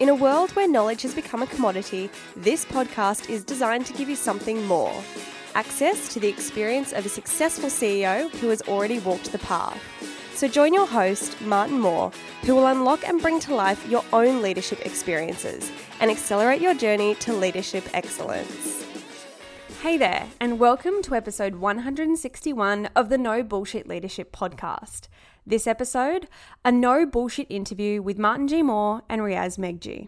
In a world where knowledge has become a commodity, this podcast is designed to give you something more access to the experience of a successful CEO who has already walked the path. So join your host, Martin Moore, who will unlock and bring to life your own leadership experiences and accelerate your journey to leadership excellence. Hey there, and welcome to episode 161 of the No Bullshit Leadership Podcast. This episode, a no bullshit interview with Martin G. Moore and Riaz Meghji.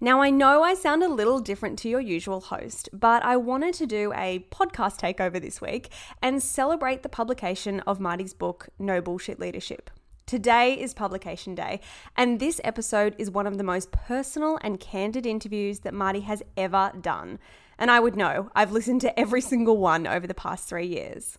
Now, I know I sound a little different to your usual host, but I wanted to do a podcast takeover this week and celebrate the publication of Marty's book, No Bullshit Leadership. Today is publication day, and this episode is one of the most personal and candid interviews that Marty has ever done. And I would know, I've listened to every single one over the past three years.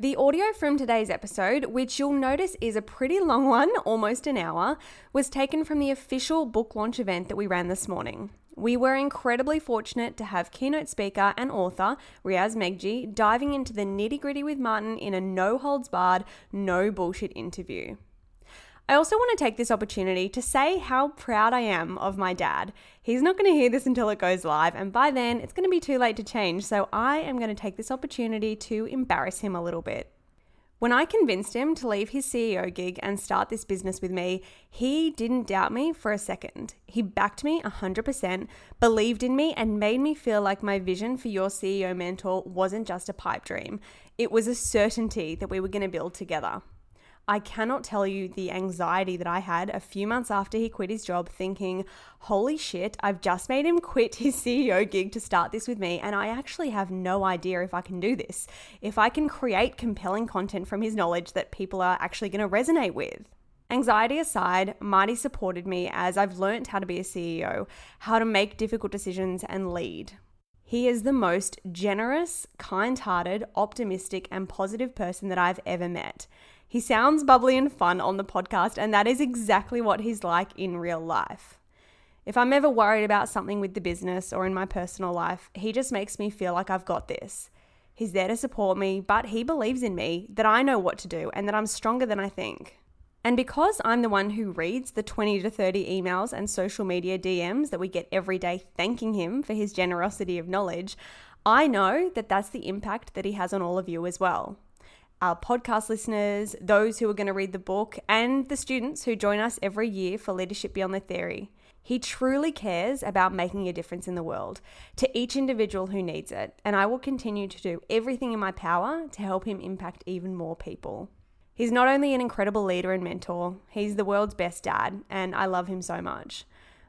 The audio from today's episode, which you'll notice is a pretty long one, almost an hour, was taken from the official book launch event that we ran this morning. We were incredibly fortunate to have keynote speaker and author Riaz Meghji diving into the nitty gritty with Martin in a no holds barred, no bullshit interview. I also want to take this opportunity to say how proud I am of my dad. He's not going to hear this until it goes live, and by then it's going to be too late to change, so I am going to take this opportunity to embarrass him a little bit. When I convinced him to leave his CEO gig and start this business with me, he didn't doubt me for a second. He backed me 100%, believed in me, and made me feel like my vision for your CEO mentor wasn't just a pipe dream. It was a certainty that we were going to build together. I cannot tell you the anxiety that I had a few months after he quit his job, thinking, holy shit, I've just made him quit his CEO gig to start this with me, and I actually have no idea if I can do this, if I can create compelling content from his knowledge that people are actually going to resonate with. Anxiety aside, Marty supported me as I've learned how to be a CEO, how to make difficult decisions and lead. He is the most generous, kind hearted, optimistic, and positive person that I've ever met. He sounds bubbly and fun on the podcast, and that is exactly what he's like in real life. If I'm ever worried about something with the business or in my personal life, he just makes me feel like I've got this. He's there to support me, but he believes in me that I know what to do and that I'm stronger than I think. And because I'm the one who reads the 20 to 30 emails and social media DMs that we get every day thanking him for his generosity of knowledge, I know that that's the impact that he has on all of you as well. Our podcast listeners, those who are going to read the book, and the students who join us every year for Leadership Beyond the Theory. He truly cares about making a difference in the world to each individual who needs it, and I will continue to do everything in my power to help him impact even more people. He's not only an incredible leader and mentor, he's the world's best dad, and I love him so much.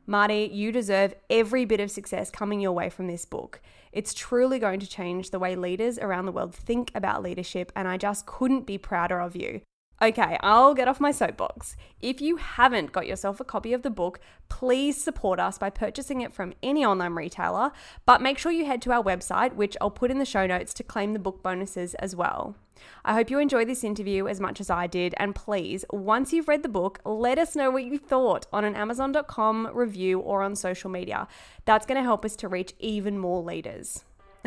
Marty, you deserve every bit of success coming your way from this book. It's truly going to change the way leaders around the world think about leadership, and I just couldn't be prouder of you. Okay, I'll get off my soapbox. If you haven't got yourself a copy of the book, please support us by purchasing it from any online retailer, but make sure you head to our website, which I'll put in the show notes to claim the book bonuses as well. I hope you enjoyed this interview as much as I did, and please, once you've read the book, let us know what you thought on an Amazon.com review or on social media. That's going to help us to reach even more leaders.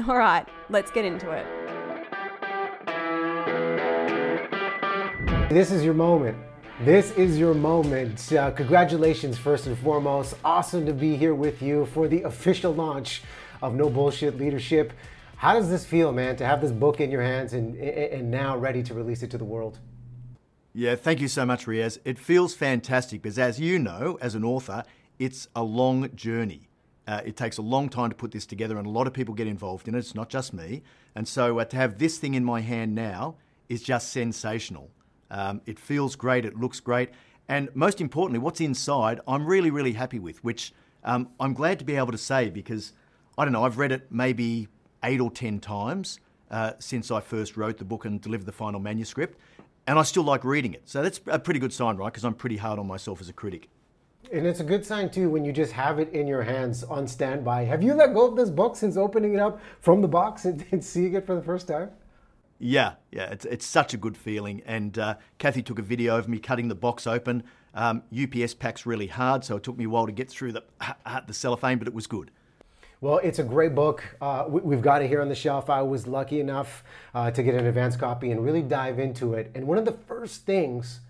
All right, let's get into it. This is your moment. This is your moment. Uh, congratulations, first and foremost. Awesome to be here with you for the official launch of No Bullshit Leadership. How does this feel, man, to have this book in your hands and, and now ready to release it to the world? Yeah, thank you so much, Riaz. It feels fantastic because, as you know, as an author, it's a long journey. Uh, it takes a long time to put this together, and a lot of people get involved in it. It's not just me. And so uh, to have this thing in my hand now is just sensational. Um, it feels great, it looks great, and most importantly, what's inside, I'm really, really happy with, which um, I'm glad to be able to say because I don't know, I've read it maybe eight or ten times uh, since I first wrote the book and delivered the final manuscript, and I still like reading it. So that's a pretty good sign, right? Because I'm pretty hard on myself as a critic. And it's a good sign too when you just have it in your hands on standby. Have you let go of this book since opening it up from the box and, and seeing it for the first time? Yeah, yeah, it's, it's such a good feeling. And uh, Kathy took a video of me cutting the box open. Um, UPS packs really hard, so it took me a while to get through the, the cellophane, but it was good. Well, it's a great book. Uh, we, have got it here on the shelf. I was lucky enough uh, to get an advance copy and really dive into it. And one of the first things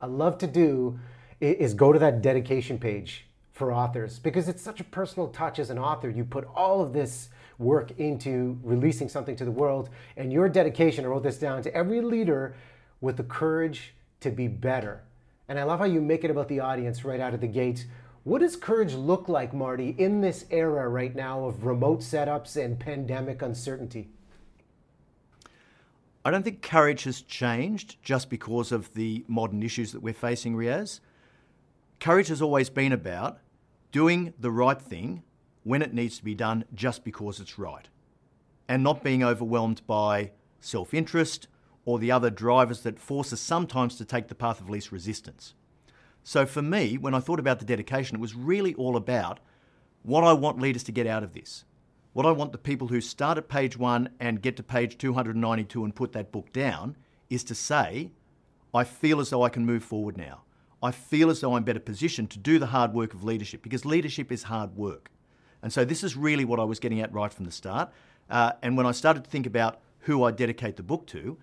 I love to do is, is go to that dedication page for authors because it's such a personal touch as an author. You put all of this work into releasing something to the world. And your dedication, I wrote this down, to every leader with the courage to be better. And I love how you make it about the audience right out of the gate. What does courage look like, Marty, in this era right now of remote setups and pandemic uncertainty? I don't think courage has changed just because of the modern issues that we're facing, Riaz. Courage has always been about doing the right thing when it needs to be done just because it's right, and not being overwhelmed by self interest or the other drivers that force us sometimes to take the path of least resistance. So for me, when I thought about the dedication, it was really all about what I want leaders to get out of this. What I want the people who start at page one and get to page 292 and put that book down is to say, I feel as though I can move forward now. I feel as though I'm better positioned to do the hard work of leadership because leadership is hard work. And so this is really what I was getting at right from the start. Uh, and when I started to think about who I dedicate the book to,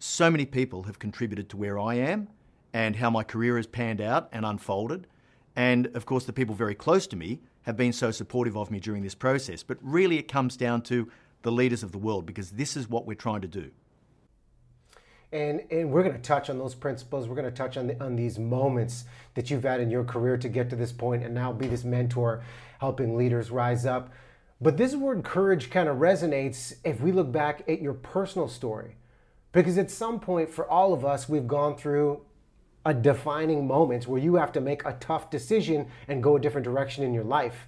so many people have contributed to where I am and how my career has panned out and unfolded. And of course, the people very close to me have been so supportive of me during this process. But really, it comes down to the leaders of the world because this is what we're trying to do. And, and we're going to touch on those principles. We're going to touch on, the, on these moments that you've had in your career to get to this point and now be this mentor helping leaders rise up. But this word courage kind of resonates if we look back at your personal story. Because at some point for all of us, we've gone through a defining moment where you have to make a tough decision and go a different direction in your life.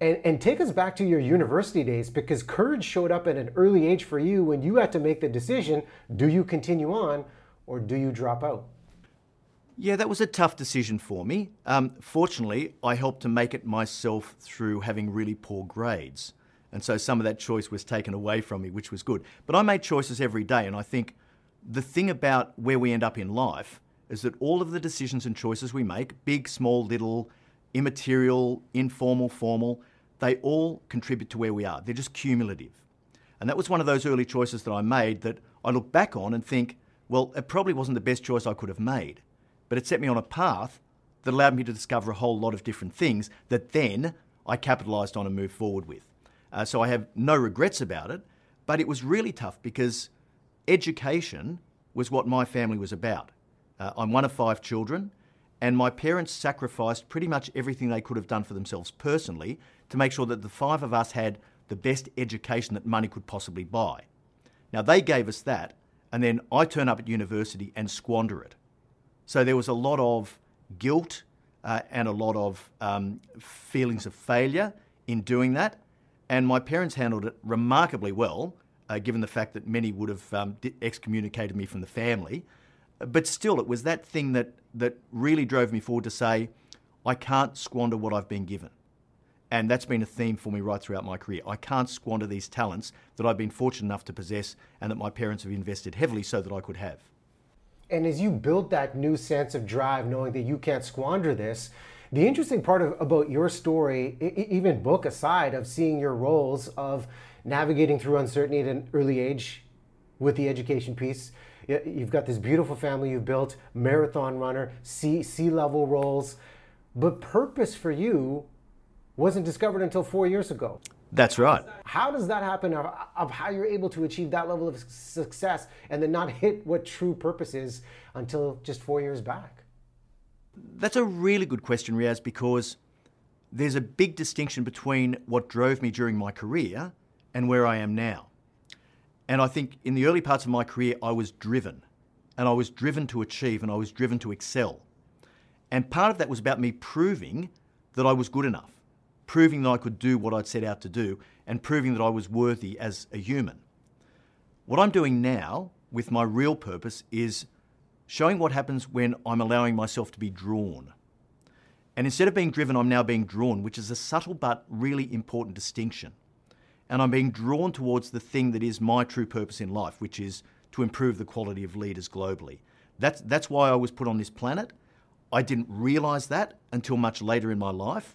And, and take us back to your university days because courage showed up at an early age for you when you had to make the decision do you continue on or do you drop out? Yeah, that was a tough decision for me. Um, fortunately, I helped to make it myself through having really poor grades. And so some of that choice was taken away from me, which was good. But I made choices every day, and I think the thing about where we end up in life is that all of the decisions and choices we make, big, small, little, immaterial, informal, formal, they all contribute to where we are. They're just cumulative. And that was one of those early choices that I made that I look back on and think, well, it probably wasn't the best choice I could have made, but it set me on a path that allowed me to discover a whole lot of different things that then I capitalised on and moved forward with. Uh, so I have no regrets about it, but it was really tough because education was what my family was about. Uh, I'm one of five children, and my parents sacrificed pretty much everything they could have done for themselves personally to make sure that the five of us had the best education that money could possibly buy. Now, they gave us that, and then I turn up at university and squander it. So there was a lot of guilt uh, and a lot of um, feelings of failure in doing that. And my parents handled it remarkably well, uh, given the fact that many would have um, excommunicated me from the family. But still, it was that thing that, that really drove me forward to say, I can't squander what I've been given. And that's been a theme for me right throughout my career. I can't squander these talents that I've been fortunate enough to possess and that my parents have invested heavily so that I could have. And as you build that new sense of drive, knowing that you can't squander this, the interesting part of, about your story, even book aside, of seeing your roles of navigating through uncertainty at an early age with the education piece, you've got this beautiful family you've built, marathon runner, sea, C level roles, but purpose for you wasn't discovered until four years ago. That's right. How does that happen of, of, how you're able to achieve that level of success and then not hit what true purpose is until just four years back? That's a really good question, Riaz, because there's a big distinction between what drove me during my career and where I am now. And I think in the early parts of my career, I was driven, and I was driven to achieve, and I was driven to excel. And part of that was about me proving that I was good enough proving that I could do what I'd set out to do, and proving that I was worthy as a human. What I'm doing now with my real purpose is showing what happens when I'm allowing myself to be drawn. And instead of being driven, I'm now being drawn, which is a subtle but really important distinction. And I'm being drawn towards the thing that is my true purpose in life, which is to improve the quality of leaders globally. That's, that's why I was put on this planet. I didn't realize that until much later in my life.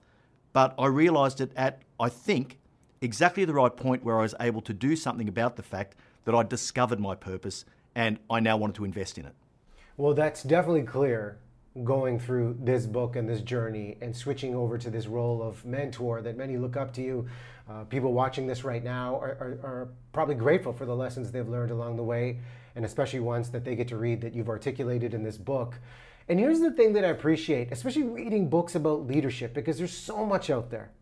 But I realised it at, I think, exactly the right point where I was able to do something about the fact that I discovered my purpose and I now wanted to invest in it. Well, that's definitely clear going through this book and this journey and switching over to this role of mentor that many look up to you. Uh, people watching this right now are, are, are, probably grateful for the lessons they've learned along the way, and especially ones that they get to read that you've articulated in this book. And here's the thing that I appreciate, especially reading books about leadership, because there's so much out there.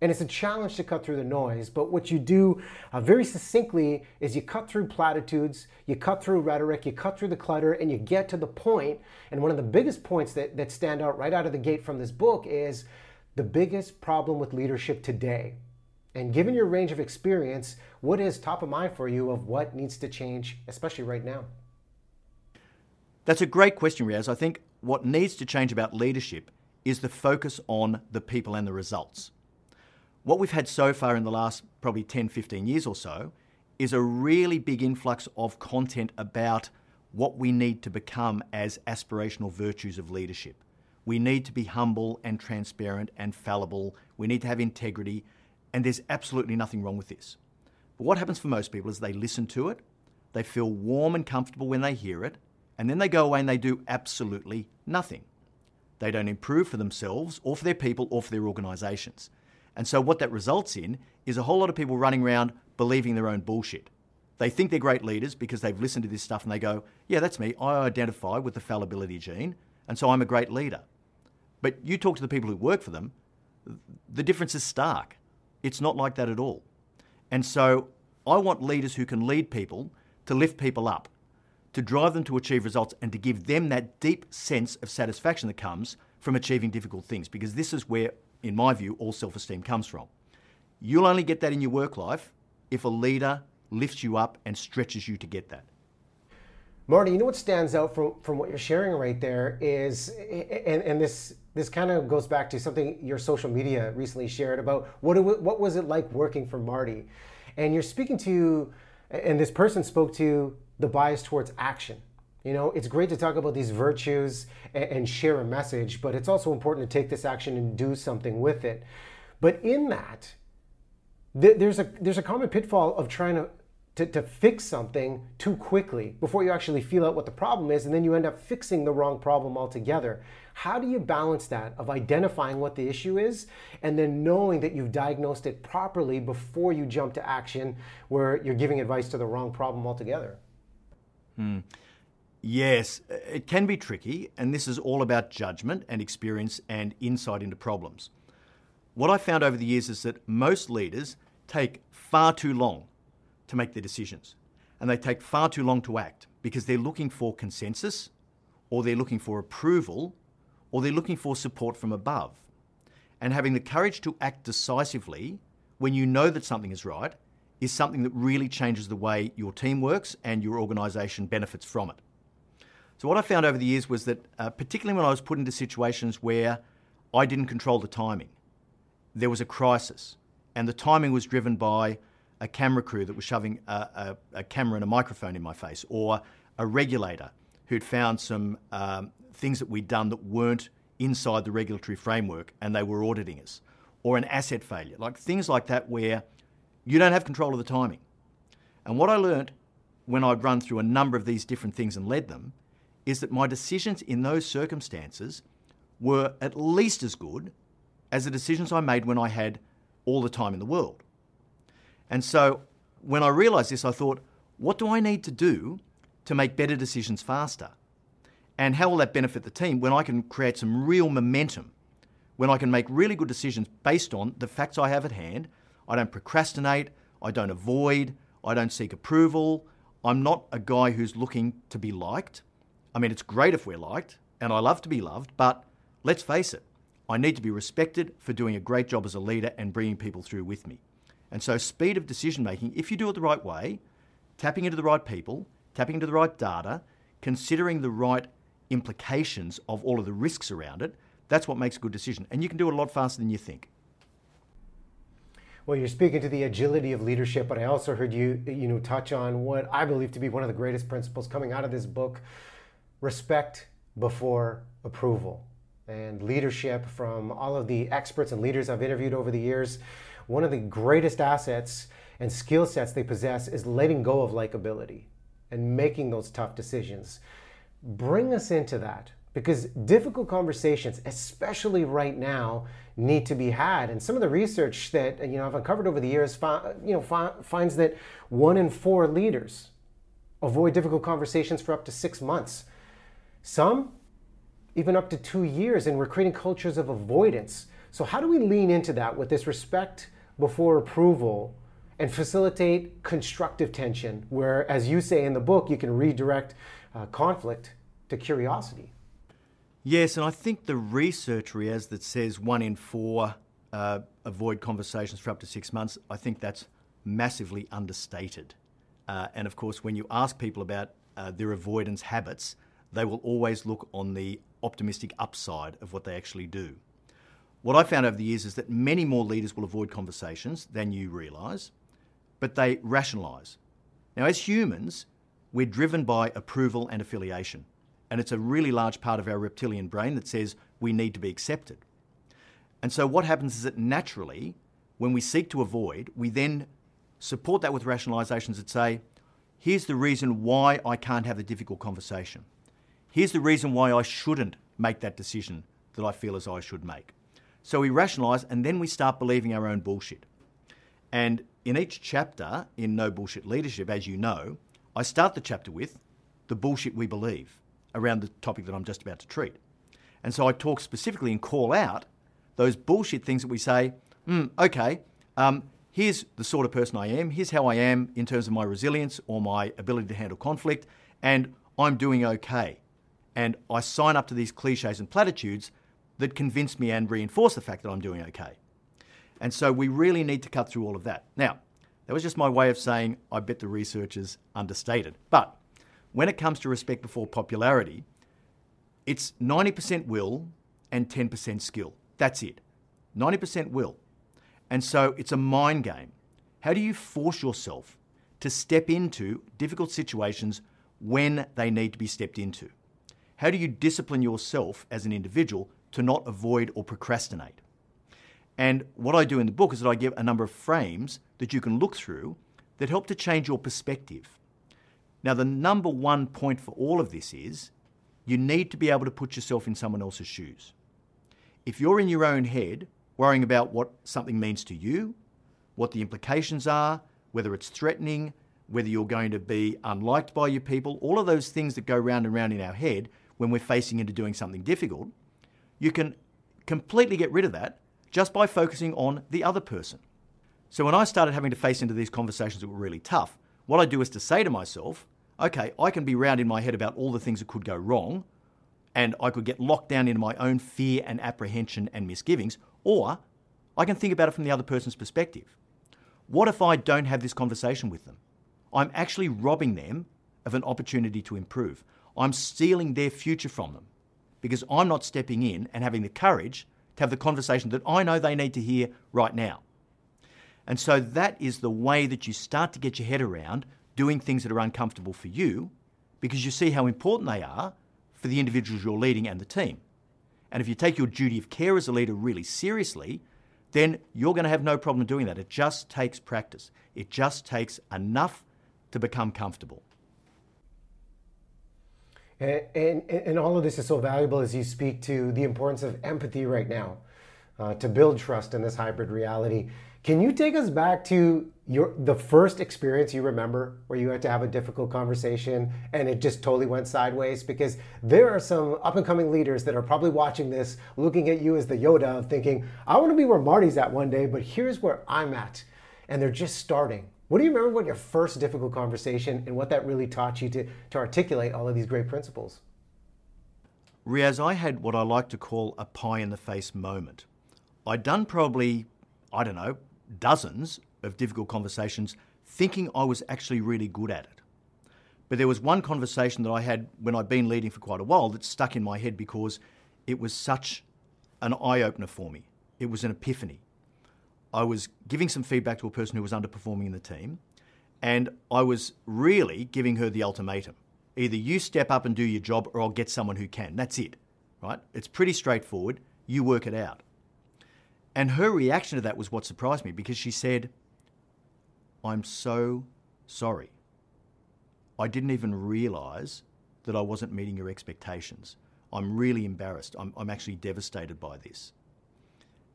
And it's a challenge to cut through the noise. But what you do uh, very succinctly is you cut through platitudes, you cut through rhetoric, you cut through the clutter, and you get to the point. And one of the biggest points that, that stand out right out of the gate from this book is the biggest problem with leadership today. And given your range of experience, what is top of mind for you of what needs to change, especially right now? That's a great question, Riaz. I think what needs to change about leadership is the focus on the people and the results. What we've had so far in the last probably 10, 15 years or so is a really big influx of content about what we need to become as aspirational virtues of leadership. We need to be humble and transparent and fallible. We need to have integrity, and there's absolutely nothing wrong with this. But what happens for most people is they listen to it, they feel warm and comfortable when they hear it, and then they go away and they do absolutely nothing. They don't improve for themselves or for their people or for their organisations. And so what that results in is a whole lot of people running around believing their own bullshit. They think they're great leaders because they've listened to this stuff and they go, yeah, that's me. I identify with the fallibility gene, and so I'm a great leader. But you talk to the people who work for them, the difference is stark. It's not like that at all. And so I want leaders who can lead people to lift people up, to drive them to achieve results and to give them that deep sense of satisfaction that comes from achieving difficult things, because this is where, in my view, all self esteem comes from. You'll only get that in your work life if a leader lifts you up and stretches you to get that. Marty, you know what stands out from, from what you're sharing right there is, and, and this this kind of goes back to something your social media recently shared about what what was it like working for Marty, and you're speaking to, and this person spoke to the bias towards action. You know, it's great to talk about these virtues and, share a message, but it's also important to take this action and do something with it. But in that, th- there's a there's a common pitfall of trying to to, to fix something too quickly before you actually feel out what the problem is, and then you end up fixing the wrong problem altogether. How do you balance that of identifying what the issue is and then knowing that you've diagnosed it properly before you jump to action where you're giving advice to the wrong problem altogether? Hmm. Yes, it can be tricky, and this is all about judgment and experience and insight into problems. What I found over the years is that most leaders take far too long to make their decisions. And they take far too long to act because they're looking for consensus, or they're looking for approval, or they're looking for support from above. And having the courage to act decisively when you know that something is right is something that really changes the way your team works and your organisation benefits from it. So, what I found over the years was that, uh, particularly when I was put into situations where I didn't control the timing, there was a crisis, and the timing was driven by a camera crew that was shoving a, a, a, camera and a microphone in my face, or a regulator who'd found some um, things that we'd done that weren't inside the regulatory framework and they were auditing us, or an asset failure, like things like that where you don't have control of the timing. And what I learned when I'd run through a number of these different things and led them is that my decisions in those circumstances were at least as good as the decisions I made when I had all the time in the world. And so when I realized this, I thought, what do I need to do to make better decisions faster? And how will that benefit the team when I can create some real momentum, when I can make really good decisions based on the facts I have at hand? I don't procrastinate, I don't avoid, I don't seek approval. I'm not a guy who's looking to be liked. I mean, it's great if we're liked, and I love to be loved, but let's face it, I need to be respected for doing a great job as a leader and bringing people through with me. And so, speed of decision making, if you do it the right way, tapping into the right people, tapping into the right data, considering the right implications of all of the risks around it, that's what makes a good decision. And you can do it a lot faster than you think. Well, you're speaking to the agility of leadership, but I also heard you, you know, touch on what I believe to be one of the greatest principles coming out of this book: respect before approval. And leadership from all of the experts and leaders I've interviewed over the years, one of the greatest assets and skill sets they possess is letting go of likability and making those tough decisions. Bring us into that because difficult conversations, especially right now, need to be had. And some of the research that you know I've uncovered over the years, you know, finds that one in four leaders avoid difficult conversations for up to six months. Some even up to two years, and we're creating cultures of avoidance. So how do we lean into that with this respect before approval and facilitate constructive tension, where, as you say in the book, you can redirect uh, conflict to curiosity. Yes, and I think the research, Riaz, that says one in four uh, avoid conversations for up to six months, I think that's massively understated. Uh, and of course, when you ask people about uh, their avoidance habits, they will always look on the optimistic upside of what they actually do. What I found over the years is that many more leaders will avoid conversations than you realise, but they rationalise. Now, as humans, we're driven by approval and affiliation, and it's a really large part of our reptilian brain that says we need to be accepted. And so, what happens is that naturally, when we seek to avoid, we then support that with rationalisations that say, here's the reason why I can't have the difficult conversation. Here's the reason why I shouldn't make that decision that I feel as I should make. So we rationalize and then we start believing our own bullshit. And in each chapter in No Bullshit Leadership, as you know, I start the chapter with the bullshit we believe around the topic that I'm just about to treat. And so I talk specifically and call out those bullshit things that we say, mm, okay, um, here's the sort of person I am, here's how I am in terms of my resilience or my ability to handle conflict, and I'm doing okay. And I sign up to these cliches and platitudes that convince me and reinforce the fact that I'm doing okay. And so we really need to cut through all of that. Now, that was just my way of saying I bet the researchers understated. But when it comes to respect before popularity, it's 90% will and 10% skill. That's it. 90% will. And so it's a mind game. How do you force yourself to step into difficult situations when they need to be stepped into? How do you discipline yourself as an individual to not avoid or procrastinate? And what I do in the book is that I give a number of frames that you can look through that help to change your perspective. Now, the number one point for all of this is you need to be able to put yourself in someone else's shoes. If you're in your own head, worrying about what something means to you, what the implications are, whether it's threatening, whether you're going to be unliked by your people, all of those things that go round and round in our head when we're facing into doing something difficult, you can completely get rid of that just by focusing on the other person. So when I started having to face into these conversations that were really tough, what I do is to say to myself, okay, I can be round in my head about all the things that could go wrong, and I could get locked down into my own fear and apprehension and misgivings, or I can think about it from the other person's perspective. What if I don't have this conversation with them? I'm actually robbing them of an opportunity to improve. I'm stealing their future from them because I'm not stepping in and having the courage to have the conversation that I know they need to hear right now. And so that is the way that you start to get your head around doing things that are uncomfortable for you because you see how important they are for the individuals you're leading and the team. And if you take your duty of care as a leader really seriously, then you're going to have no problem doing that. It just takes practice. It just takes enough to become comfortable. And, and, and, all of this is so valuable as you speak to the importance of empathy right now uh, to build trust in this hybrid reality. Can you take us back to your the first experience you remember where you had to have a difficult conversation and it just totally went sideways? Because there are some up and coming leaders that are probably watching this, looking at you as the Yoda of thinking, I want to be where Marty's at one day, but here's where I'm at. And they're just starting. What do you remember about your first difficult conversation and what that really taught you to, to articulate all of these great principles? Riaz, I had what I like to call a pie in the face moment. I'd done probably, I don't know, dozens of difficult conversations thinking I was actually really good at it. But there was one conversation that I had when I'd been leading for quite a while that stuck in my head because it was such an eye opener for me. It was an epiphany. I was giving some feedback to a person who was underperforming in the team, and I was really giving her the ultimatum. Either you step up and do your job, or I'll get someone who can. That's it, right? It's pretty straightforward. You work it out. And her reaction to that was what surprised me because she said, I'm so sorry. I didn't even realize that I wasn't meeting your expectations. I'm really embarrassed. I'm, I'm actually devastated by this.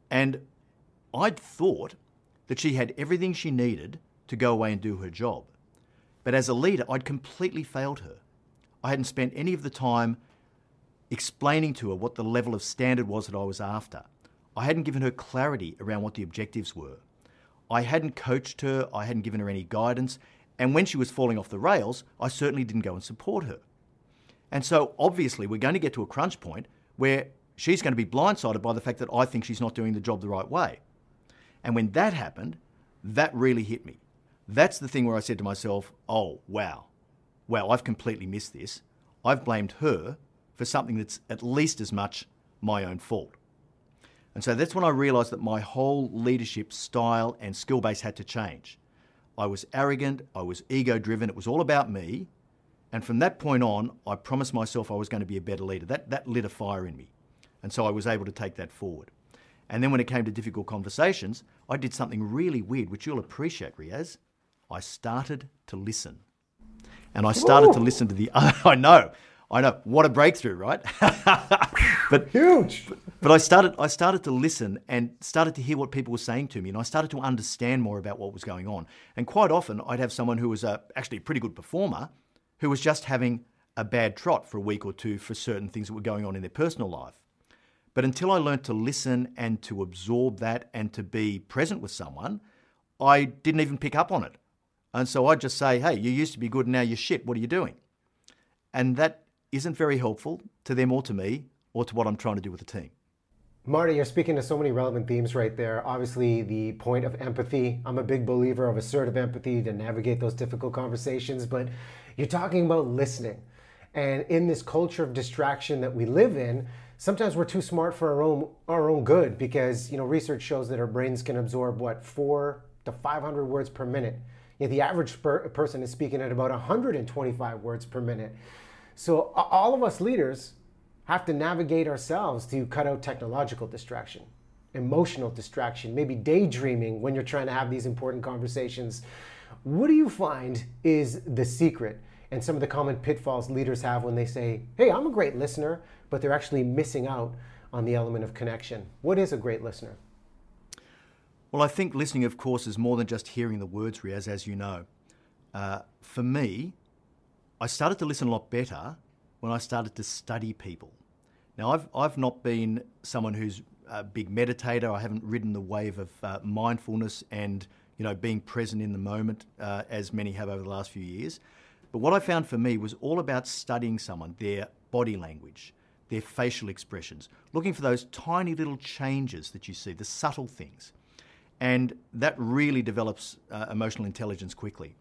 And I'd thought that she had everything she needed to go away and do her job. But as a leader, I'd completely failed her. I hadn't spent any of the time explaining to her what the level of standard was that I was after. I hadn't given her clarity around what the objectives were. I hadn't coached her, I hadn't given her any guidance, and when she was falling off the rails, I certainly didn't go and support her. And so obviously, we're going to get to a crunch point where she's going to be blindsided by the fact that I think she's not doing the job the right way. And when that happened, that really hit me. That's the thing where I said to myself, oh, wow, wow, I've completely missed this. I've blamed her for something that's at least as much my own fault. And so that's when I realised that my whole leadership style and skill base had to change. I was arrogant, I was ego driven, it was all about me. And from that point on, I promised myself I was going to be a better leader. That, that lit a fire in me. And so I was able to take that forward. And then when it came to difficult conversations, I did something really weird, which you'll appreciate, Riaz. I started to listen. And I started Ooh. to listen to the. I know, I know. What a breakthrough, right? but huge. But, but I started. I started to listen and started to hear what people were saying to me, and I started to understand more about what was going on. And quite often, I'd have someone who was a, actually a pretty good performer, who was just having a bad trot for a week or two for certain things that were going on in their personal life. But until I learned to listen and to absorb that and to be present with someone, I didn't even pick up on it. And so I'd just say, hey, you used to be good, now you're shit. What are you doing? And that isn't very helpful to them or to me or to what I'm trying to do with the team. Marty, you're speaking to so many relevant themes right there. Obviously, the point of empathy. I'm a big believer of assertive empathy to navigate those difficult conversations, but you're talking about listening. And in this culture of distraction that we live in, sometimes we're too smart for our own our own good because you know research shows that our brains can absorb what four to 500 words per minute know, the average per- person is speaking at about 125 words per minute. So all of us leaders have to navigate ourselves to cut out technological distraction, emotional distraction, maybe daydreaming when you're trying to have these important conversations. What do you find is the secret and some of the common pitfalls leaders have when they say, hey, I'm a great listener, but they're actually missing out on the element of connection? What is a great listener? Well, I think listening, of course, is more than just hearing the words, Riaz, as you know. Uh, for me, I started to listen a lot better when I started to study people. Now, I've, I've not been someone who's a big meditator. I haven't ridden the wave of uh, mindfulness and you know being present in the moment uh, as many have over the last few years. But what I found for me was all about studying someone, their body language, their facial expressions, looking for those tiny little changes that you see, the subtle things. And that really develops uh, emotional intelligence quickly.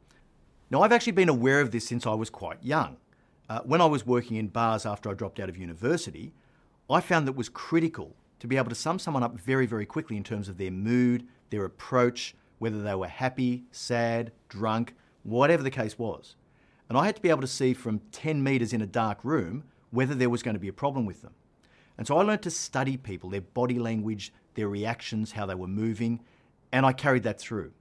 Now, I've actually been aware of this since I was quite young. Uh, when I was working in bars after I dropped out of university, I found that it was critical to be able to sum someone up very, very quickly in terms of their mood, their approach, whether they were happy, sad, drunk, whatever the case was. And I had to be able to see from 10 metres in a dark room whether there was going to be a problem with them. And so I learned to study people, their body language, their reactions, how they were moving, and I carried that through.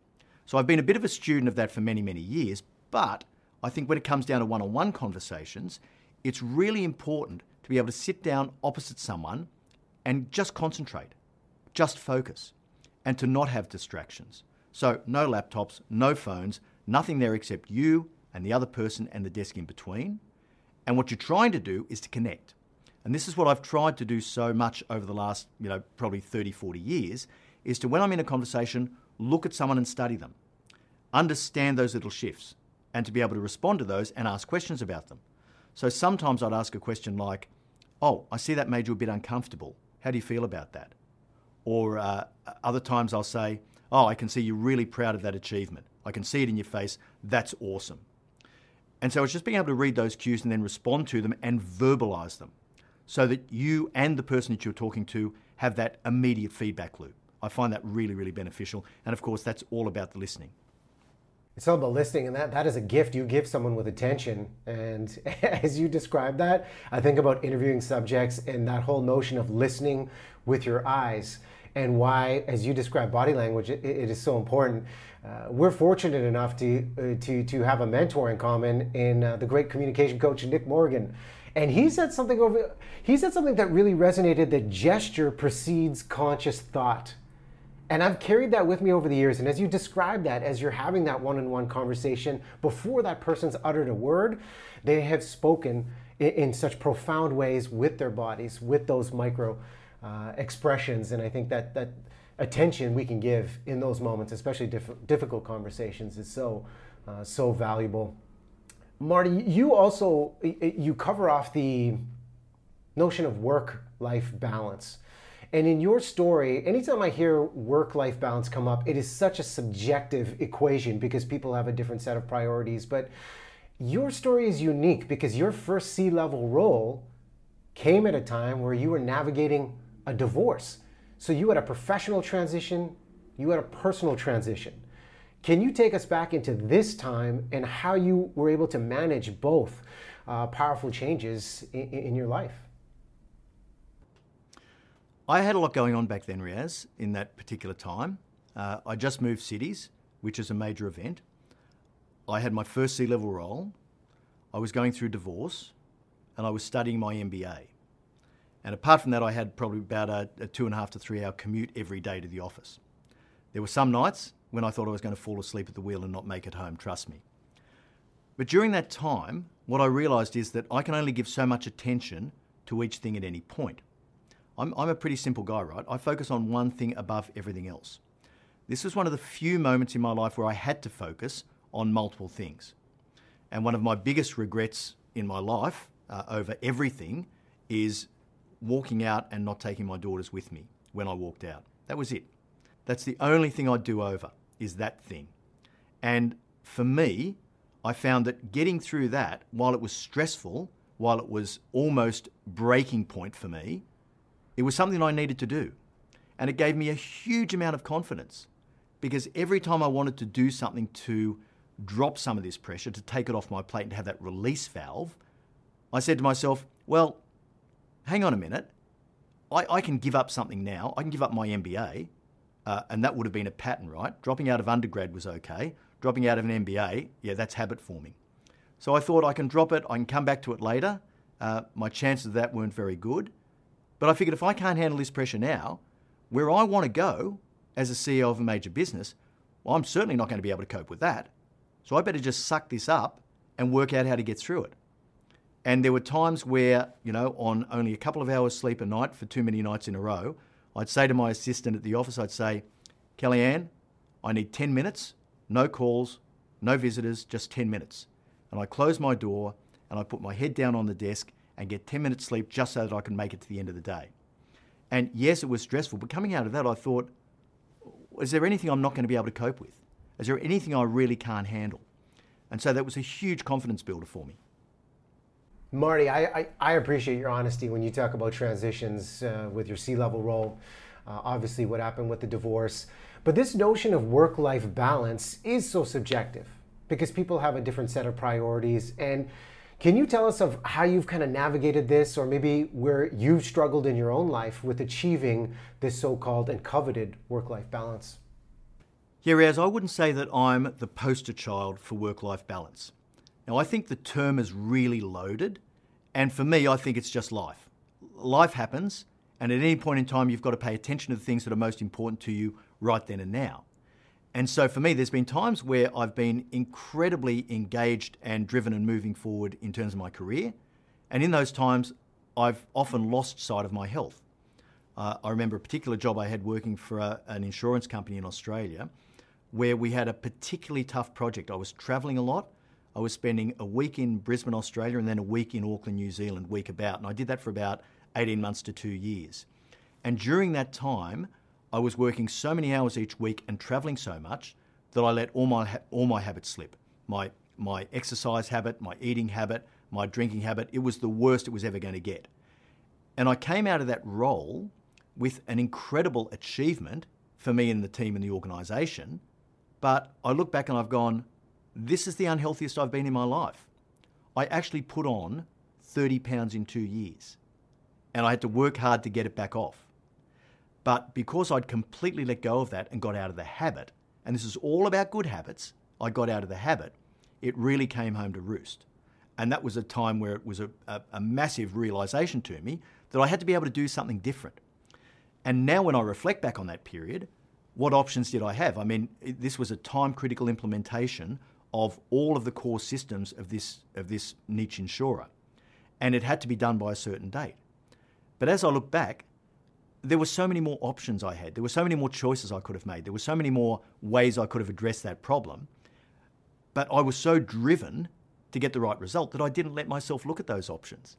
So I've been a bit of a student of that for many, many years, but I think when it comes down to one on one conversations, it's really important to be able to sit down opposite someone and just concentrate, just focus, and to not have distractions. So, no laptops, no phones, nothing there except you and the other person and the desk in between. And what you're trying to do is to connect. And this is what I've tried to do so much over the last, you know, probably 30, 40 years, is to when I'm in a conversation, look at someone and study them. Understand those little shifts and to be able to respond to those and ask questions about them. So sometimes I'd ask a question like, Oh, I see that made you a bit uncomfortable. How do you feel about that? Or uh, other times I'll say, Oh, I can see you're really proud of that achievement. I can see it in your face. That's awesome. And so it's just being able to read those cues and then respond to them and verbalize them so that you and the person that you're talking to have that immediate feedback loop. I find that really, really beneficial. And of course, that's all about the listening. It's all about listening, and that, that is a gift you give someone with attention. And as you describe that, I think about interviewing subjects and that whole notion of listening with your eyes and why, as you describe body language, it, it is so important. Uh, we're fortunate enough to, uh, to, to have a mentor in common in uh, the great communication coach Nick Morgan. And he said something over he said something that really resonated that gesture precedes conscious thought. And I've carried that with me over the years. And as you describe that, as you're having that one on one conversation, before that person's uttered a word, they have spoken in, in such profound ways with their bodies, with those micro uh, expressions. And I think that, that attention we can give in those moments, especially diff- difficult conversations, is so, uh, so valuable. Marty, you also you cover off the notion of work life balance and in your story, anytime I hear work life balance come up, it is such a subjective equation because people have a different set of priorities. But your story is unique because your first C level role came at a time where you were navigating a divorce. So you had a professional transition, you had a personal transition. Can you take us back into this time and how you were able to manage both uh, powerful changes in, in your life? I had a lot going on back then, Riaz, in that particular time. Uh, I just moved cities, which is a major event. I had my first C level role. I was going through divorce, and I was studying my MBA. And apart from that, I had probably about a, a two and a half to three hour commute every day to the office. There were some nights when I thought I was going to fall asleep at the wheel and not make it home, trust me. But during that time, what I realised is that I can only give so much attention to each thing at any point. I'm, I'm a pretty simple guy, right? I focus on one thing above everything else. This was one of the few moments in my life where I had to focus on multiple things. And one of my biggest regrets in my life uh, over everything is walking out and not taking my daughters with me when I walked out. That was it. That's the only thing I'd do over, is that thing. And for me, I found that getting through that, while it was stressful, while it was almost breaking point for me, it was something I needed to do. And it gave me a huge amount of confidence because every time I wanted to do something to drop some of this pressure, to take it off my plate and have that release valve, I said to myself, well, hang on a minute. I, I can give up something now. I can give up my MBA, uh, and that would have been a pattern, right? Dropping out of undergrad was okay. Dropping out of an MBA, yeah, that's habit forming. So I thought I can drop it, I can come back to it later. Uh, my chances of that weren't very good. But I figured if I can't handle this pressure now, where I want to go as a CEO of a major business, well, I'm certainly not going to be able to cope with that. So I better just suck this up and work out how to get through it. And there were times where, you know, on only a couple of hours sleep a night for too many nights in a row, I'd say to my assistant at the office, I'd say, Kellyanne, I need 10 minutes, no calls, no visitors, just 10 minutes. And I close my door and I put my head down on the desk and get 10 minutes sleep just so that I can make it to the end of the day. And yes, it was stressful, but coming out of that, I thought, is there anything I'm not going to be able to cope with? Is there anything I really can't handle? And so that was a huge confidence builder for me. Marty, I, I, I appreciate your honesty when you talk about transitions uh, with your C level role. Uh, obviously, what happened with the divorce. But this notion of work life balance is so subjective because people have a different set of priorities. And can you tell us of how you've kind of navigated this, or maybe where you've struggled in your own life with achieving this so-called and coveted work-life balance? Yeah, Riaz, I wouldn't say that I'm the poster child for work-life balance. Now, I think the term is really loaded, and for me, I think it's just life. Life happens, and at any point in time, you've got to pay attention to the things that are most important to you right then and now. And so for me, there's been times where I've been incredibly engaged and driven and moving forward in terms of my career. And in those times, I've often lost sight of my health. Uh, I remember a particular job I had working for a, an insurance company in Australia where we had a particularly tough project. I was traveling a lot. I was spending a week in Brisbane, Australia, and then a week in Auckland, New Zealand, week about. And I did that for about 18 months to two years. And during that time, I was working so many hours each week and traveling so much that I let all my, ha- all my habits slip. My, my exercise habit, my eating habit, my drinking habit, it was the worst it was ever going to get. And I came out of that role with an incredible achievement for me and the team and the organisation. But I look back and I've gone, this is the unhealthiest I've been in my life. I actually put on 30 pounds in two years and I had to work hard to get it back off. But because I'd completely let go of that and got out of the habit, and this is all about good habits, I got out of the habit, it really came home to roost. And that was a time where it was a, a, a massive realization to me that I had to be able to do something different. And now, when I reflect back on that period, what options did I have? I mean, this was a time critical implementation of all of the core systems of this, of this niche insurer. And it had to be done by a certain date. But as I look back, there were so many more options I had. There were so many more choices I could have made. There were so many more ways I could have addressed that problem. But I was so driven to get the right result that I didn't let myself look at those options.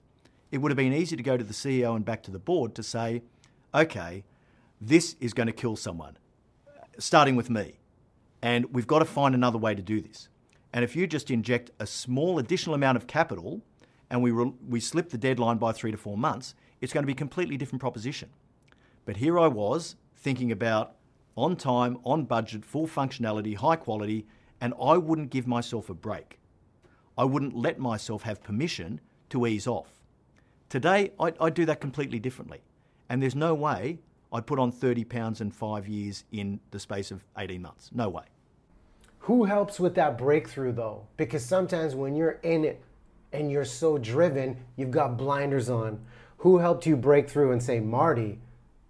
It would have been easy to go to the CEO and back to the board to say, okay, this is going to kill someone, starting with me. And we've got to find another way to do this. And if you just inject a small additional amount of capital and we, re- we slip the deadline by three to four months, it's going to be a completely different proposition. But here I was thinking about on time, on budget, full functionality, high quality, and I wouldn't give myself a break. I wouldn't let myself have permission to ease off. Today, I, I do that completely differently. And there's no way I'd put on 30 pounds in five years in the space of 18 months. No way. Who helps with that breakthrough though? Because sometimes when you're in it and you're so driven, you've got blinders on. Who helped you break through and say, Marty,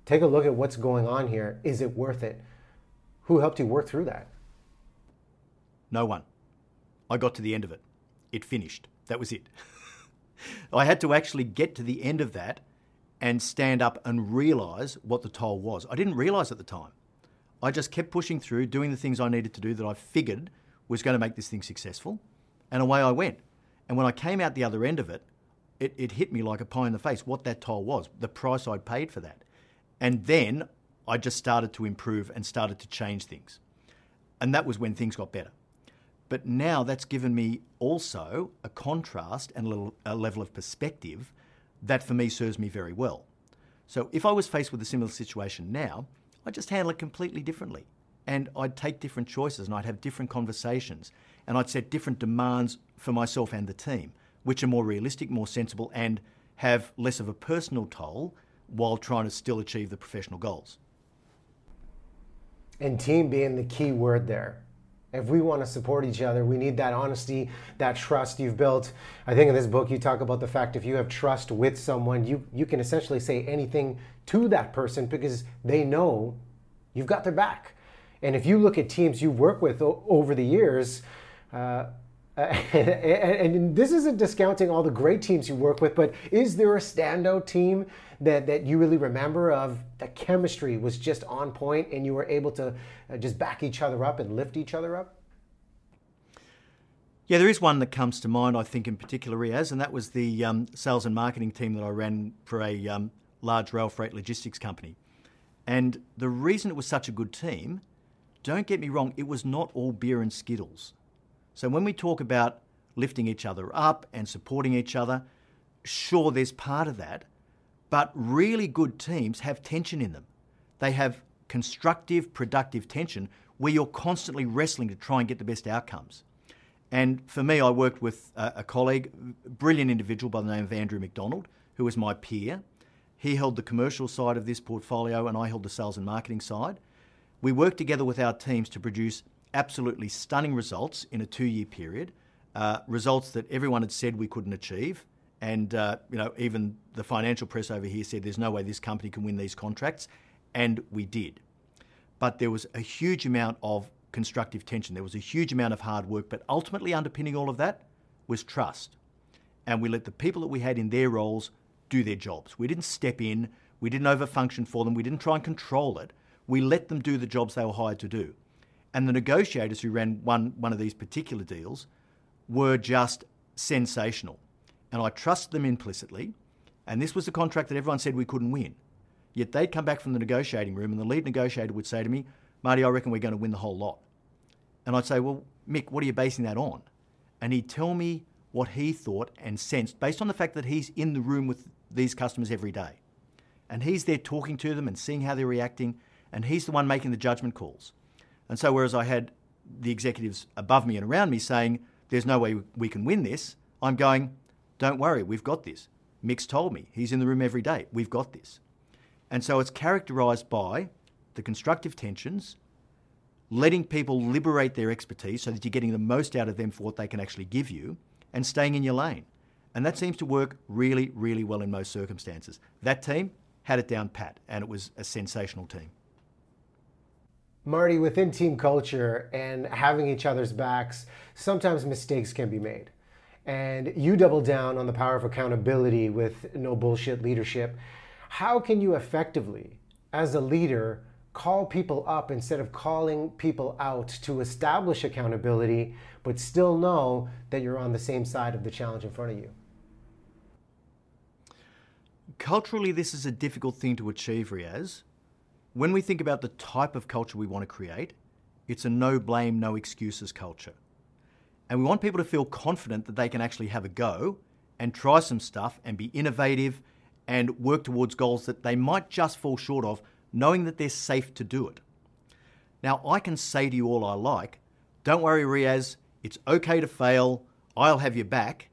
Take a look at what's going on here. Is it worth it? Who helped you work through that? No one. I got to the end of it. It finished. That was it. I had to actually get to the end of that and stand up and realize what the toll was. I didn't realize at the time. I just kept pushing through, doing the things I needed to do that I figured was going to make this thing successful, and away I went. And when I came out the other end of it, it, it hit me like a pie in the face what that toll was, the price I'd paid for that. And then I just started to improve and started to change things. And that was when things got better. But now that's given me also a contrast and a, little, a level of perspective that for me serves me very well. So if I was faced with a similar situation now, I'd just handle it completely differently. And I'd take different choices and I'd have different conversations. and I'd set different demands for myself and the team, which are more realistic, more sensible, and have less of a personal toll while trying to still achieve the professional goals. And team being the key word there. If we want to support each other, we need that honesty, that trust you've built. I think in this book you talk about the fact if you have trust with someone, you, you can essentially say anything to that person because they know you've got their back. And if you look at teams you work with o- over the years, uh, and this isn't discounting all the great teams you work with, but is there a standout team that, that you really remember of the chemistry was just on point and you were able to uh, just back each other up and lift each other up? Yeah, there is one that comes to mind, I think, in particular, Riaz, and that was the um, sales and marketing team that I ran for a um, large rail freight logistics company. And the reason it was such a good team, don't get me wrong, it was not all beer and skittles. So when we talk about lifting each other up and supporting each other, sure, there's part of that, but really good teams have tension in them. They have constructive, productive tension where you're constantly wrestling to try and get the best outcomes. And for me, I worked with a, colleague, brilliant individual by the name of Andrew McDonald, who was my peer. He held the commercial side of this portfolio, and I held the sales and marketing side. We worked together with our teams to produce absolutely stunning results in a two year period, uh, results that everyone had said we couldn't achieve. And uh, you know, even the financial press over here said there's no way this company can win these contracts, and we did. But there was a huge amount of constructive tension. There was a huge amount of hard work, but ultimately underpinning all of that was trust. And we let the people that we had in their roles do their jobs. We didn't step in, we didn't overfunction for them, we didn't try and control it. We let them do the jobs they were hired to do. And the negotiators who ran one, one of these particular deals were just sensational. And I trust them implicitly. And this was the contract that everyone said we couldn't win. Yet they'd come back from the negotiating room, and the lead negotiator would say to me, Marty, I reckon we're going to win the whole lot. And I'd say, Well, Mick, what are you basing that on? And he'd tell me what he thought and sensed based on the fact that he's in the room with these customers every day. And he's there talking to them and seeing how they're reacting, and he's the one making the judgment calls. And so, whereas I had the executives above me and around me saying, There's no way we can win this, I'm going, Don't worry, we've got this. Mick's told me, he's in the room every day, we've got this. And so it's characterized by the constructive tensions, letting people liberate their expertise so that you're getting the most out of them for what they can actually give you, and staying in your lane. And that seems to work really, really well in most circumstances. That team had it down pat, and it was a sensational team. Marty, within team culture and having each other's backs, sometimes mistakes can be made. And you double down on the power of accountability with no bullshit leadership. How can you effectively, as a leader, call people up instead of calling people out to establish accountability, but still know that you're on the same side of the challenge in front of you? Culturally, this is a difficult thing to achieve, Riaz, when we think about the type of culture we want to create, it's a no blame, no excuses culture. And we want people to feel confident that they can actually have a go and try some stuff and be innovative and work towards goals that they might just fall short of, knowing that they're safe to do it. Now, I can say to you all I like, don't worry, Riaz, it's okay to fail, I'll have your back,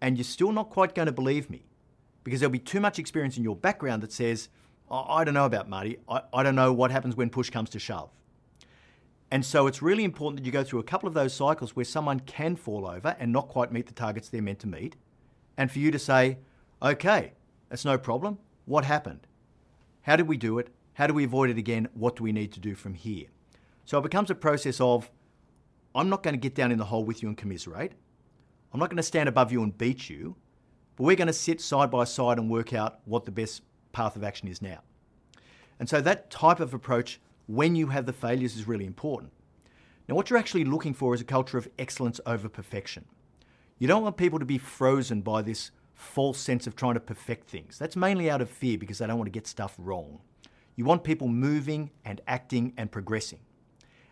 and you're still not quite going to believe me because there'll be too much experience in your background that says, I don't know about Marty. I, I don't know what happens when push comes to shove. And so it's really important that you go through a couple of those cycles where someone can fall over and not quite meet the targets they're meant to meet. And for you to say, okay, that's no problem. What happened? How did we do it? How do we avoid it again? What do we need to do from here? So it becomes a process of I'm not going to get down in the hole with you and commiserate. I'm not going to stand above you and beat you, but we're going to sit side by side and work out what the best path of action is now. And so that type of approach, when you have the failures, is really important. Now, what you're actually looking for is a culture of excellence over perfection. You don't want people to be frozen by this false sense of trying to perfect things. That's mainly out of fear because they don't want to get stuff wrong. You want people moving and acting and progressing.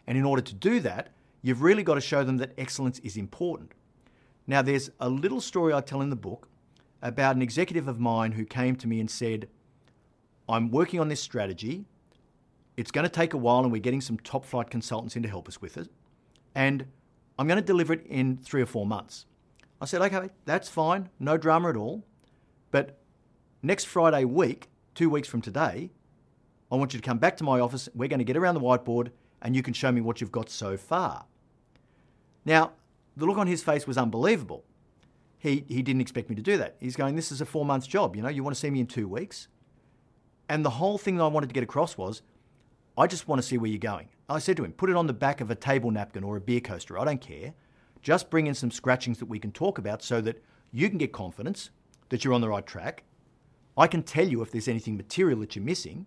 And in order to do that, you've really got to show them that excellence is important. Now, there's a little story I tell in the book about an executive of mine who came to me and said, I'm working on this strategy. It's going to take a while, and we're getting some top flight consultants in to help us with it. And I'm going to deliver it in three or four months. I said, okay, that's fine, no drama at all. But next Friday week, two weeks from today, I want you to come back to my office. We're going to get around the whiteboard and you can show me what you've got so far. Now, the look on his face was unbelievable. He, he didn't expect me to do that. He's going, This is a four month job. You know, you want to see me in two weeks? And the whole thing that I wanted to get across was, I just want to see where you're going. I said to him, put it on the back of a table napkin or a beer coaster. I don't care. Just bring in some scratchings that we can talk about so that you can get confidence that you're on the right track. I can tell you if there's anything material that you're missing,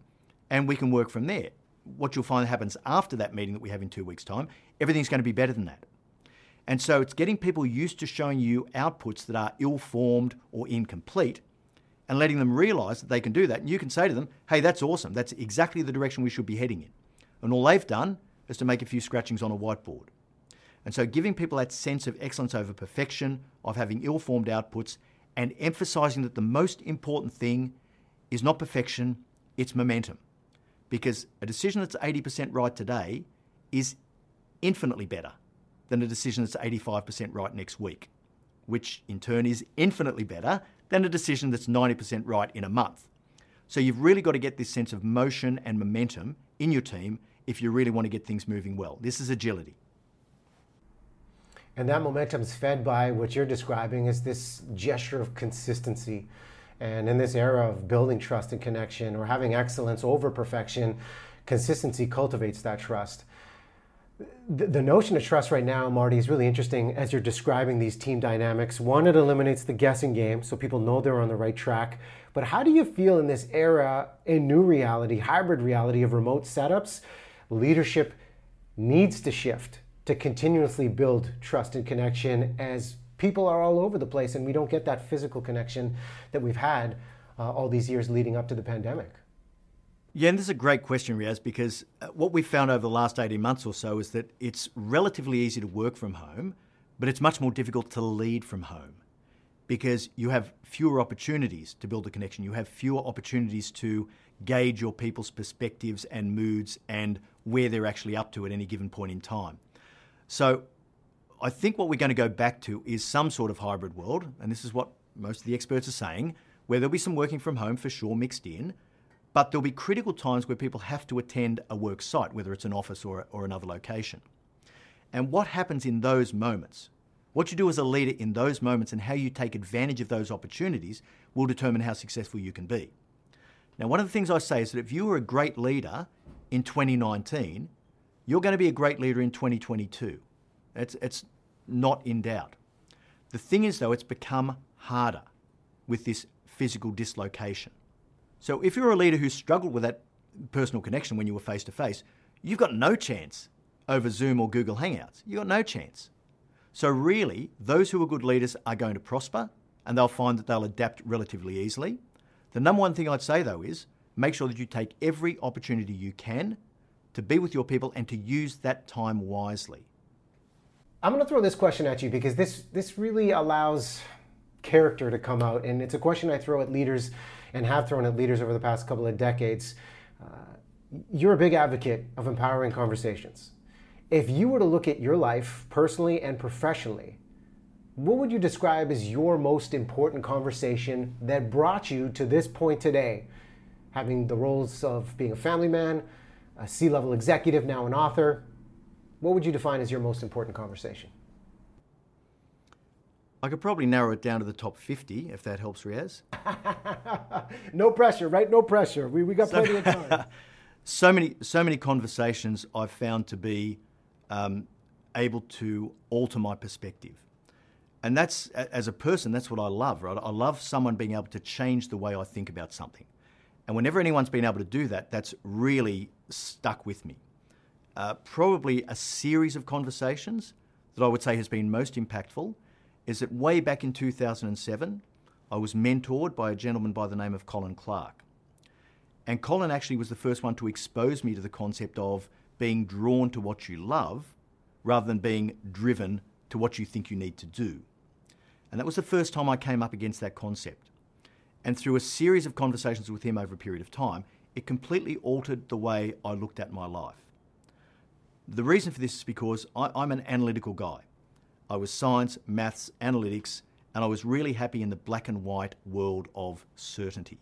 and we can work from there. What you'll find happens after that meeting that we have in two weeks' time, everything's going to be better than that. And so it's getting people used to showing you outputs that are ill formed or incomplete and letting them realize that they can do that. And you can say to them, hey, that's awesome. That's exactly the direction we should be heading in. And all they've done is to make a few scratchings on a whiteboard. And so giving people that sense of excellence over perfection, of having ill formed outputs, and emphasizing that the most important thing is not perfection, it's momentum. Because a decision that's 80% right today is infinitely better than a decision that's 85% right next week, which in turn is infinitely better than a decision that's 90% right in a month. So you've really got to get this sense of motion and momentum in your team if you really want to get things moving well. This is agility. And that momentum is fed by what you're describing as this gesture of consistency. And in this era of building trust and connection or having excellence over perfection, consistency cultivates that trust the, the notion of trust right now, Marty, is really interesting as you're describing these team dynamics. One, it eliminates the guessing game so people know they're on the right track. But how do you feel in this era, in new reality, hybrid reality of remote setups? Leadership needs to shift to continuously build trust and connection as people are all over the place and we don't get that physical connection that we've had uh, all these years leading up to the pandemic. Yeah, and this is a great question, Riaz, because uh, what we've found over the last 18 months or so is that it's relatively easy to work from home, but it's much more difficult to lead from home because you have fewer opportunities to build a connection. You have fewer opportunities to gauge your people's perspectives and moods and where they're actually up to at any given point in time. So I think what we're going to go back to is some sort of hybrid world, and this is what most of the experts are saying, where there'll be some working from home for sure mixed in but there'll be critical times where people have to attend a work site, whether it's an office or, or another location. And what happens in those moments, what you do as a leader in those moments and how you take advantage of those opportunities will determine how successful you can be. Now, one of the things I say is that if you were a great leader in 2019, you're going to be a great leader in 2022. It's, it's not in doubt. The thing is, though, it's become harder with this physical dislocation. So if you're a leader who struggled with that personal connection when you were face to face, you've got no chance over Zoom or Google Hangouts. You've got no chance. So, really, those who are good leaders are going to prosper and they'll find that they'll adapt relatively easily. The number one thing I'd say, though, is make sure that you take every opportunity you can to be with your people and to use that time wisely. I'm going to throw this question at you because this, this really allows character to come out. And it's a question I throw at leaders and have thrown at leaders over the past couple of decades. Uh, you're a big advocate of empowering conversations. If you were to look at your life personally and professionally, what would you describe as your most important conversation that brought you to this point today? Having the roles of being a family man, a C level executive, now an author, what would you define as your most important conversation? I could probably narrow it down to the top 50 if that helps, Riaz. no pressure, right? No pressure. We, we got so, plenty of time. so many, so many conversations I've found to be um, able to alter my perspective. And that's, as a person, that's what I love, right? I love someone being able to change the way I think about something. And whenever anyone's been able to do that, that's really stuck with me. Uh, probably a series of conversations that I would say has been most impactful is that way back in 2007, I was mentored by a gentleman by the name of Colin Clark. And Colin actually was the first one to expose me to the concept of being drawn to what you love rather than being driven to what you think you need to do. And that was the first time I came up against that concept. And through a series of conversations with him over a period of time, it completely altered the way I looked at my life. The reason for this is because I, am an analytical guy. I was science, maths, analytics, and I was really happy in the black and white world of certainty.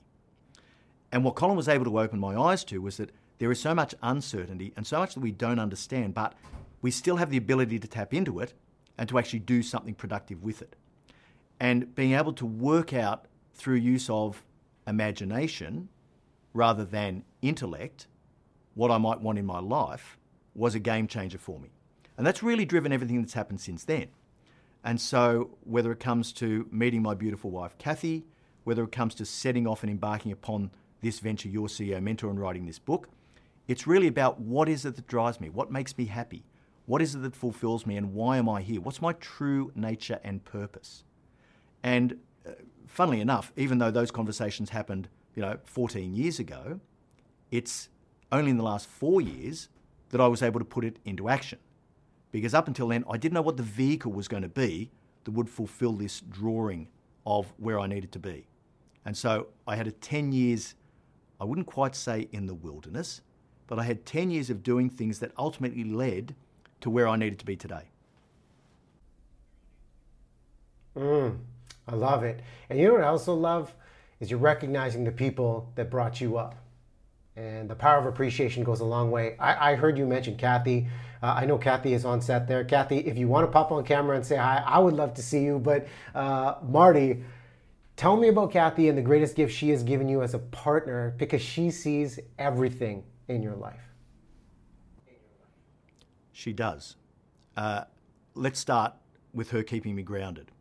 And what Colin was able to open my eyes to was that there is so much uncertainty and so much that we don't understand, but we still have the ability to tap into it and to actually do something productive with it. And being able to work out through use of imagination rather than intellect what I might want in my life was a game changer for me. And that's really driven everything that's happened since then. And so, whether it comes to meeting my beautiful wife, Kathy, whether it comes to setting off and embarking upon this venture, Your CEO Mentor, and writing this book, it's really about what is it that drives me? What makes me happy? What is it that fulfills me? And why am I here? What's my true nature and purpose? And uh, funnily enough, even though those conversations happened, you know, 14 years ago, it's only in the last four years that I was able to put it into action. Because up until then, I didn't know what the vehicle was going to be that would fulfill this drawing of where I needed to be. And so I had a 10 years, I wouldn't quite say in the wilderness, but I had 10 years of doing things that ultimately led to where I needed to be today. Mm, I love it. And you know what I also love is you're recognizing the people that brought you up. And the power of appreciation goes a long way. I, I heard you mention Kathy. Uh, I know Kathy is on set there. Kathy, if you want to pop on camera and say hi, I would love to see you. But uh, Marty, tell me about Kathy and the greatest gift she has given you as a partner because she sees everything in your life. She does. Uh, let's start with her keeping me grounded.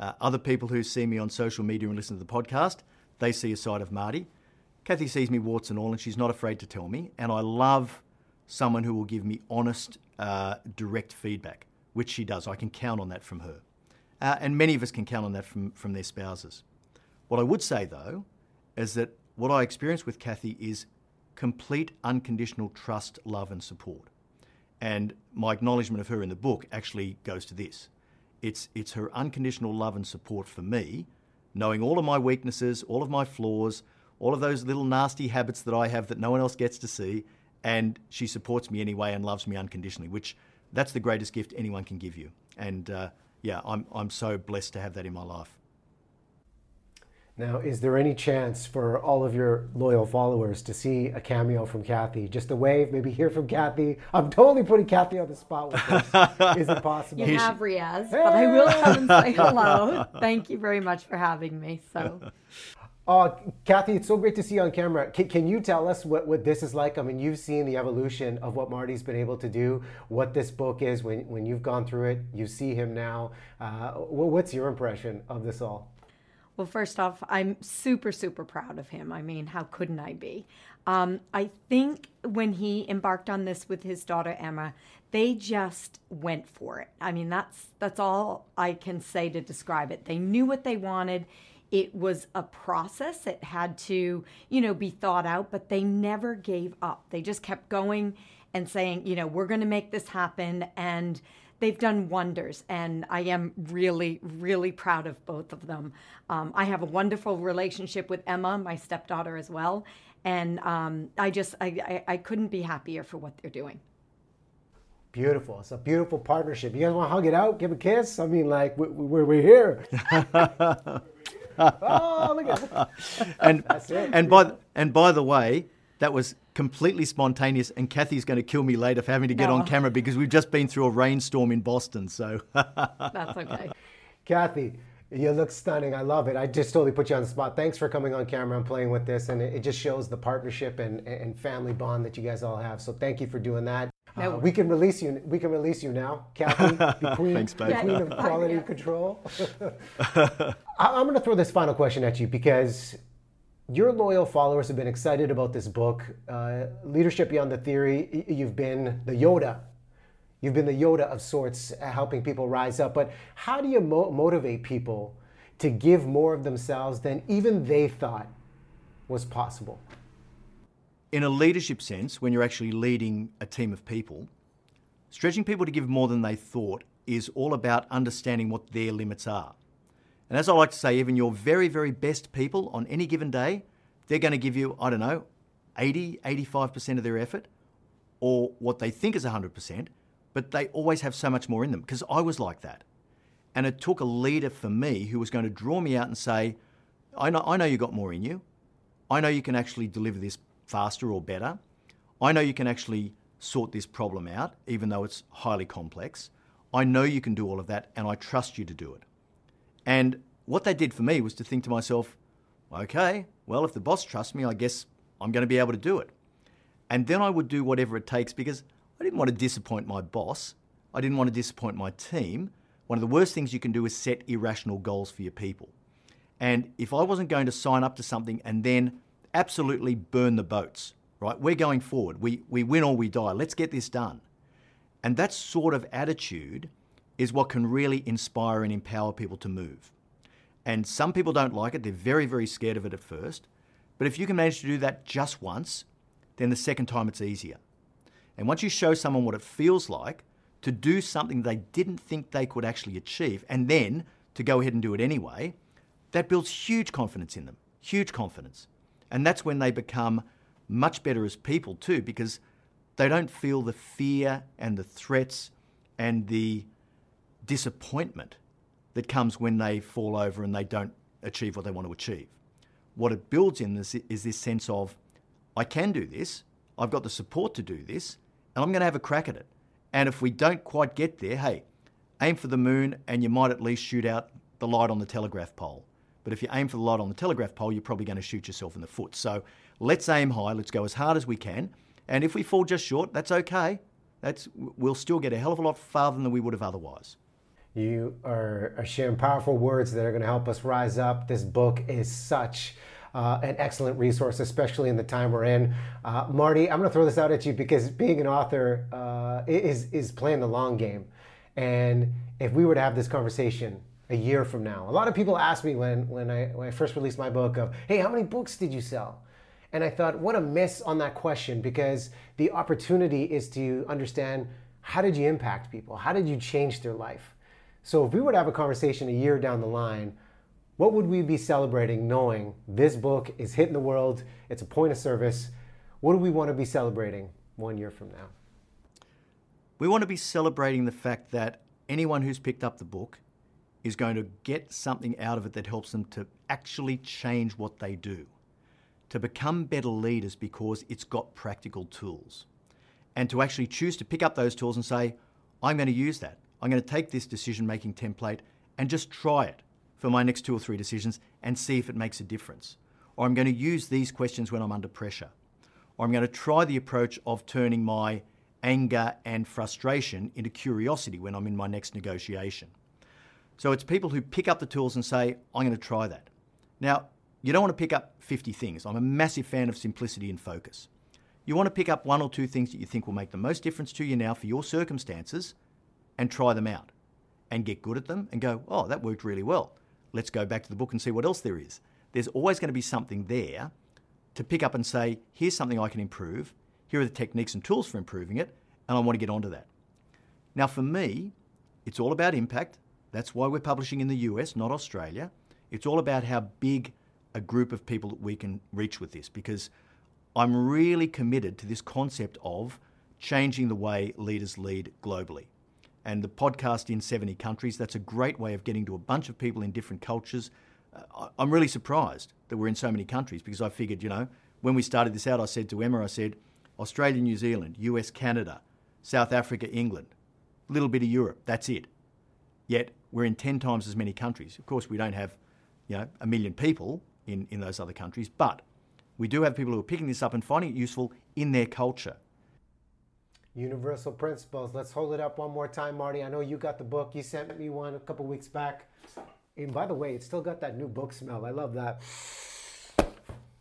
Uh, other people who see me on social media and listen to the podcast, they see a side of Marty. Kathy sees me warts and all, and she's not afraid to tell me. And I love someone who will give me honest, uh, direct feedback, which she does. I can count on that from her. Uh, and many of us can count on that from, from their spouses. What I would say, though, is that what I experience with Kathy is complete unconditional trust, love, and support. And my acknowledgement of her in the book actually goes to this it's, it's her unconditional love and support for me, knowing all of my weaknesses, all of my flaws, all of those little nasty habits that I have that no one else gets to see. And she supports me anyway and loves me unconditionally, which that's the greatest gift anyone can give you. And uh, yeah, I'm, I'm so blessed to have that in my life. Now, is there any chance for all of your loyal followers to see a cameo from Kathy? Just a wave, maybe hear from Kathy. I'm totally putting Kathy on the spot with this. is it possible? You have Riaz, but I will come and say hello. Thank you very much for having me. So. Uh, Kathy, it's so great to see you on camera. Can, can, you tell us what, what this is like? I mean, you've seen the evolution of what Marty's been able to do, what this book is when, when you've gone through it. You see him now. Uh, what's your impression of this all? Well, first off, I'm super, super proud of him. I mean, how couldn't I be? Um, I think when he embarked on this with his daughter Emma, they just went for it. I mean, that's that's all I can say to describe it. They knew what they wanted. It was a process. It had to, you know, be thought out, but they never gave up. They just kept going and saying, you know, we're going to make this happen and they've done wonders, and I am really, really proud of both of them. Um, I have a wonderful relationship with Emma, my stepdaughter, as well, and um, I just I, I, I couldn't be happier for what they're doing. Beautiful. It's a beautiful partnership. You guys want to hug it out, give a kiss? I mean, like we're, we're here. oh, look at that. And and by and by the way, that was completely spontaneous, and Kathy's going to kill me later for having to get no. on camera because we've just been through a rainstorm in Boston. So that's okay. Kathy, you look stunning. I love it. I just totally put you on the spot. Thanks for coming on camera and playing with this, and it, it just shows the partnership and, and family bond that you guys all have. So thank you for doing that. No. Uh, we can release you. We can release you now, Kathy, the queen, Thanks, the queen of quality control. I'm going to throw this final question at you because your loyal followers have been excited about this book, uh, Leadership Beyond the Theory. You've been the Yoda. You've been the Yoda of sorts, uh, helping people rise up. But how do you mo- motivate people to give more of themselves than even they thought was possible? In a leadership sense, when you're actually leading a team of people, stretching people to give more than they thought is all about understanding what their limits are. And as I like to say, even your very, very best people on any given day, they're going to give you, I don't know, 80, 85% of their effort or what they think is 100%, but they always have so much more in them because I was like that. And it took a leader for me who was going to draw me out and say, I know, I know you got more in you. I know you can actually deliver this faster or better. I know you can actually sort this problem out, even though it's highly complex. I know you can do all of that, and I trust you to do it. And what that did for me was to think to myself, okay, well, if the boss trusts me, I guess I'm going to be able to do it. And then I would do whatever it takes because I didn't want to disappoint my boss. I didn't want to disappoint my team. One of the worst things you can do is set irrational goals for your people. And if I wasn't going to sign up to something and then absolutely burn the boats, right? We're going forward. We, we win or we die. Let's get this done. And that sort of attitude is what can really inspire and empower people to move. And some people don't like it, they're very, very scared of it at first. But if you can manage to do that just once, then the second time it's easier. And once you show someone what it feels like to do something they didn't think they could actually achieve, and then to go ahead and do it anyway, that builds huge confidence in them, huge confidence. And that's when they become much better as people too, because they don't feel the fear and the threats and the disappointment that comes when they fall over and they don't achieve what they want to achieve. What it builds in this is this sense of, I can do this, I've got the support to do this, and I'm going to have a crack at it. And if we don't quite get there, hey, aim for the moon and you might at least shoot out the light on the telegraph pole. But if you aim for the light on the telegraph pole, you're probably going to shoot yourself in the foot. So let's aim high, let's go as hard as we can. And if we fall just short, that's okay. That's, we'll still get a hell of a lot farther than we would have otherwise. You are, are sharing powerful words that are going to help us rise up. This book is such uh, an excellent resource, especially in the time we're in. Uh, Marty, I'm going to throw this out at you because being an author uh, is is playing the long game. And if we were to have this conversation a year from now, a lot of people ask me when when I when I first released my book of, "Hey, how many books did you sell?" And I thought, what a miss on that question because the opportunity is to understand how did you impact people? How did you change their life? So if we were to have a conversation a year down the line, what would we be celebrating knowing this book is hitting the world? It's a point of service. What do we want to be celebrating one year from now? We want to be celebrating the fact that anyone who's picked up the book is going to get something out of it that helps them to actually change what they do, to become better leaders because it's got practical tools, and to actually choose to pick up those tools and say, I'm going to use that. I'm going to take this decision making template and just try it for my next two or three decisions and see if it makes a difference. Or I'm going to use these questions when I'm under pressure. Or I'm going to try the approach of turning my anger and frustration into curiosity when I'm in my next negotiation. So it's people who pick up the tools and say, I'm going to try that. Now, you don't want to pick up 50 things. I'm a massive fan of simplicity and focus. You want to pick up one or two things that you think will make the most difference to you now for your circumstances and try them out and get good at them and go, oh, that worked really well. Let's go back to the book and see what else there is. There's always going to be something there to pick up and say, here's something I can improve. Here are the techniques and tools for improving it, and I want to get onto that. Now, for me, it's all about impact. That's why we're publishing in the US, not Australia. It's all about how big a group of people that we can reach with this because I'm really committed to this concept of changing the way leaders lead globally and the podcast in 70 countries. That's a great way of getting to a bunch of people in different cultures. Uh, I'm really surprised that we're in so many countries because I figured, you know, when we started this out, I said to Emma, I said, Australia, New Zealand, US, Canada, South Africa, England, a little bit of Europe, that's it. Yet we're in 10 times as many countries. Of course, we don't have, you know, a million people in, in those other countries, but we do have people who are picking this up and finding it useful in their culture. Universal Principles. Let's hold it up one more time, Marty. I know you got the book. You sent me one a couple weeks back. And by the way, it's still got that new book smell. I love that.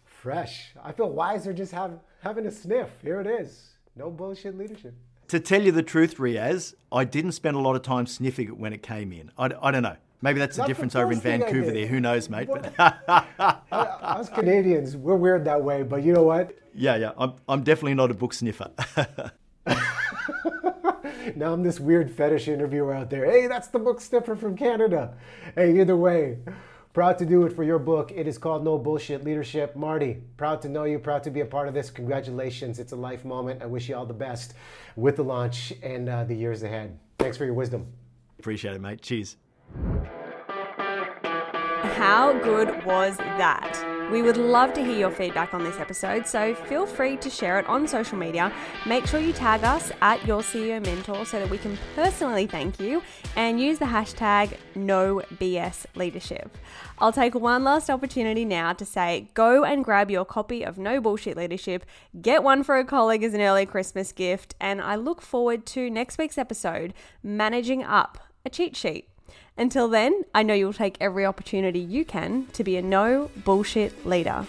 Fresh. I feel wiser just have, having a sniff. Here it is. No bullshit leadership. To tell you the truth, Riaz, I didn't spend a lot of time sniffing it when it came in. I, I don't know. Maybe that's the difference over in Vancouver there. Who knows, mate? But Us Canadians, we're weird that way, but you know what? Yeah, yeah. I'm, I'm definitely not a book sniffer. now I'm this weird fetish interviewer out there. Hey, that's the book sniffer from Canada. Hey, either way, proud to do it for your book. It is called No Bullshit Leadership. Marty, proud to know you, proud to be a part of this. Congratulations. It's a life moment. I wish you all the best with the launch and uh, the years ahead. Thanks for your wisdom. Appreciate it, mate. Cheers. how good was that? We would love to hear your feedback on this episode, so feel free to share it on social media. Make sure you tag us at Your CEO Mentor so that we can personally thank you and use the hashtag NoBSLeadership. I'll take one last opportunity now to say go and grab your copy of No Bullshit Leadership, get one for a colleague as an early Christmas gift, and I look forward to next week's episode, Managing Up, a cheat sheet. Until then, I know you'll take every opportunity you can to be a no bullshit leader.